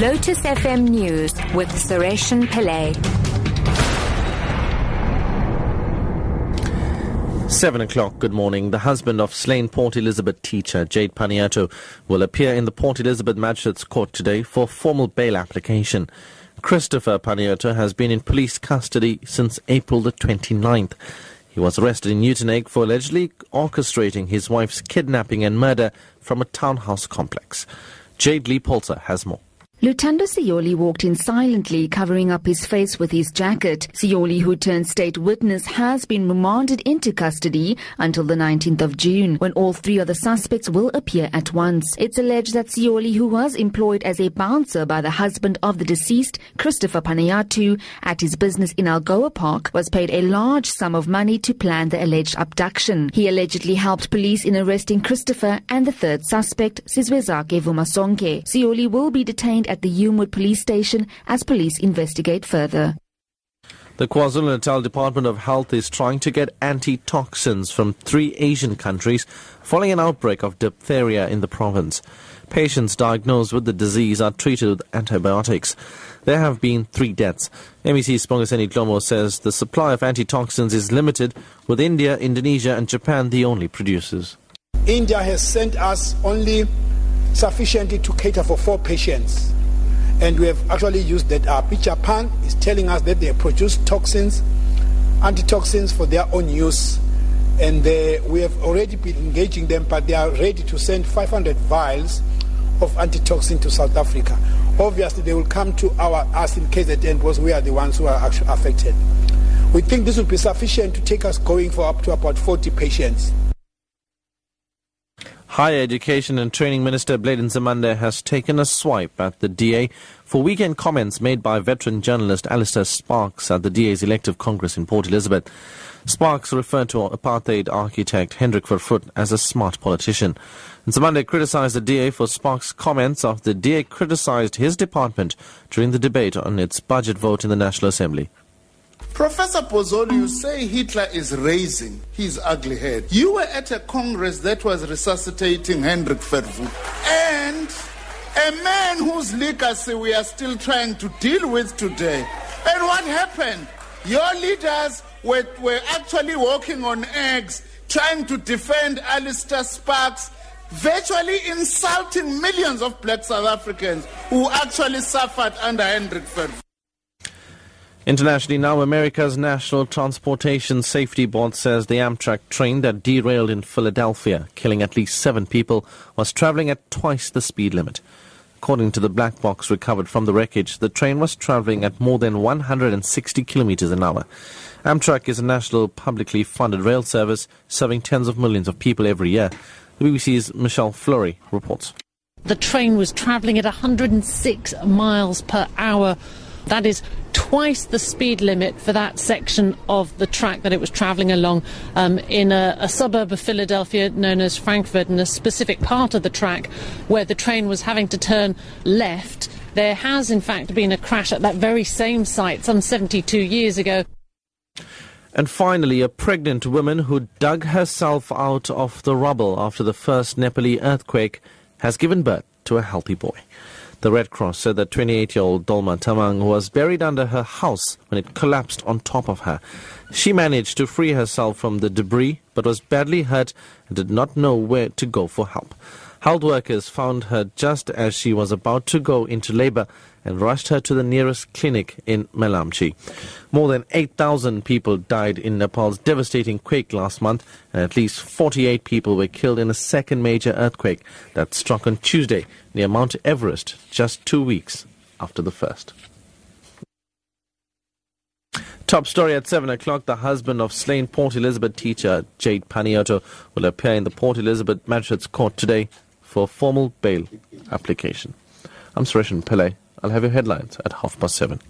Lotus FM News with Sareshen Pillay. Seven o'clock, good morning. The husband of slain Port Elizabeth teacher Jayde Panayiotou will appear in the Port Elizabeth Magistrates Court today for formal bail application. Christopher Panayiotou has been in police custody since April the 29th. He was arrested in Uitenhage for allegedly orchestrating his wife's kidnapping and murder from a townhouse complex. Jade Lee Polzer has more. Lutando Sioli walked in silently, covering up his face with his jacket. Sioli, who turned state witness, has been remanded into custody until the 19th of June, when all three other suspects will appear at once. It's alleged that Sioli, who was employed as a bouncer by the husband of the deceased, Christopher Panayiotou, at his business in Algoa Park, was paid a large sum of money to plan the alleged abduction. He allegedly helped police in arresting Christopher and the third suspect, Sizwezakhe Vumazonke. Sioli will be detained at the Humewood police station as police investigate further. The KwaZulu-Natal Department of Health is trying to get antitoxins from three Asian countries following an outbreak of diphtheria in the province. Patients diagnosed with the disease are treated with antibiotics. There have been three deaths. MEC Sibongiseni Dhlomo says the supply of antitoxins is limited, with India, Indonesia and Japan the only producers. India has sent us only sufficiently to cater for four patients. And we have actually used that uh, up. pan is telling us that they produce toxins, antitoxins for their own use. And they, we have already been engaging them, but they are ready to send 500 vials of antitoxin to South Africa. Obviously, they will come to our us in KZN because we are the ones who are actually affected. We think this will be sufficient to take us going for up to about 40 patients. Higher Education and Training Minister Blade Nzimande has taken a swipe at the DA for weekend comments made by veteran journalist Allister Sparks at the DA's elective congress in Port Elizabeth. Sparks referred to apartheid architect Hendrik Verwoerd as a smart politician. And Nzimande criticized the DA for Sparks' comments after the DA criticized his department during the debate on its budget vote in the National Assembly. Professor Bozzoli, you say Hitler is raising his ugly head. You were at a congress that was resuscitating Hendrik Verwoerd. And a man whose legacy we are still trying to deal with today. And what happened? Your leaders were, were actually walking on eggs, trying to defend Allister Sparks, virtually insulting millions of black South Africans who actually suffered under Hendrik Verwoerd. Internationally now, America's National Transportation Safety Board says the Amtrak train that derailed in Philadelphia, killing at least seven people, was traveling at twice the speed limit. According to the black box recovered from the wreckage, the train was traveling at more than 160 kilometers an hour. Amtrak is a national publicly funded rail service serving tens of millions of people every year. The BBC's Michelle Fleury reports. The train was traveling at 106 miles per hour. That is twice the speed limit for that section of the track that it was travelling along um, in a, a, suburb of Philadelphia known as Frankford, in a specific part of the track where the train was having to turn left. There has, in fact, been a crash at that very same site some 72 years ago. And finally, a pregnant woman who dug herself out of the rubble after the first Nepali earthquake has given birth to a healthy boy. The Red Cross said that 28-year-old Dolma Tamang was buried under her house when it collapsed on top of her. She managed to free herself from the debris but was badly hurt and did not know where to go for help. Health workers found her just as she was about to go into labor and rushed her to the nearest clinic in Melamchi. More than 8,000 people died in Nepal's devastating quake last month, and at least 48 people were killed in a second major earthquake that struck on Tuesday near Mount Everest, just two weeks after the first. Top story at 7 o'clock. The husband of slain Port Elizabeth teacher Jayde Panayiotou will appear in the Port Elizabeth Magistrates Court today for a formal bail application. I'm Suresh Pillay. I'll have your headlines at half past seven.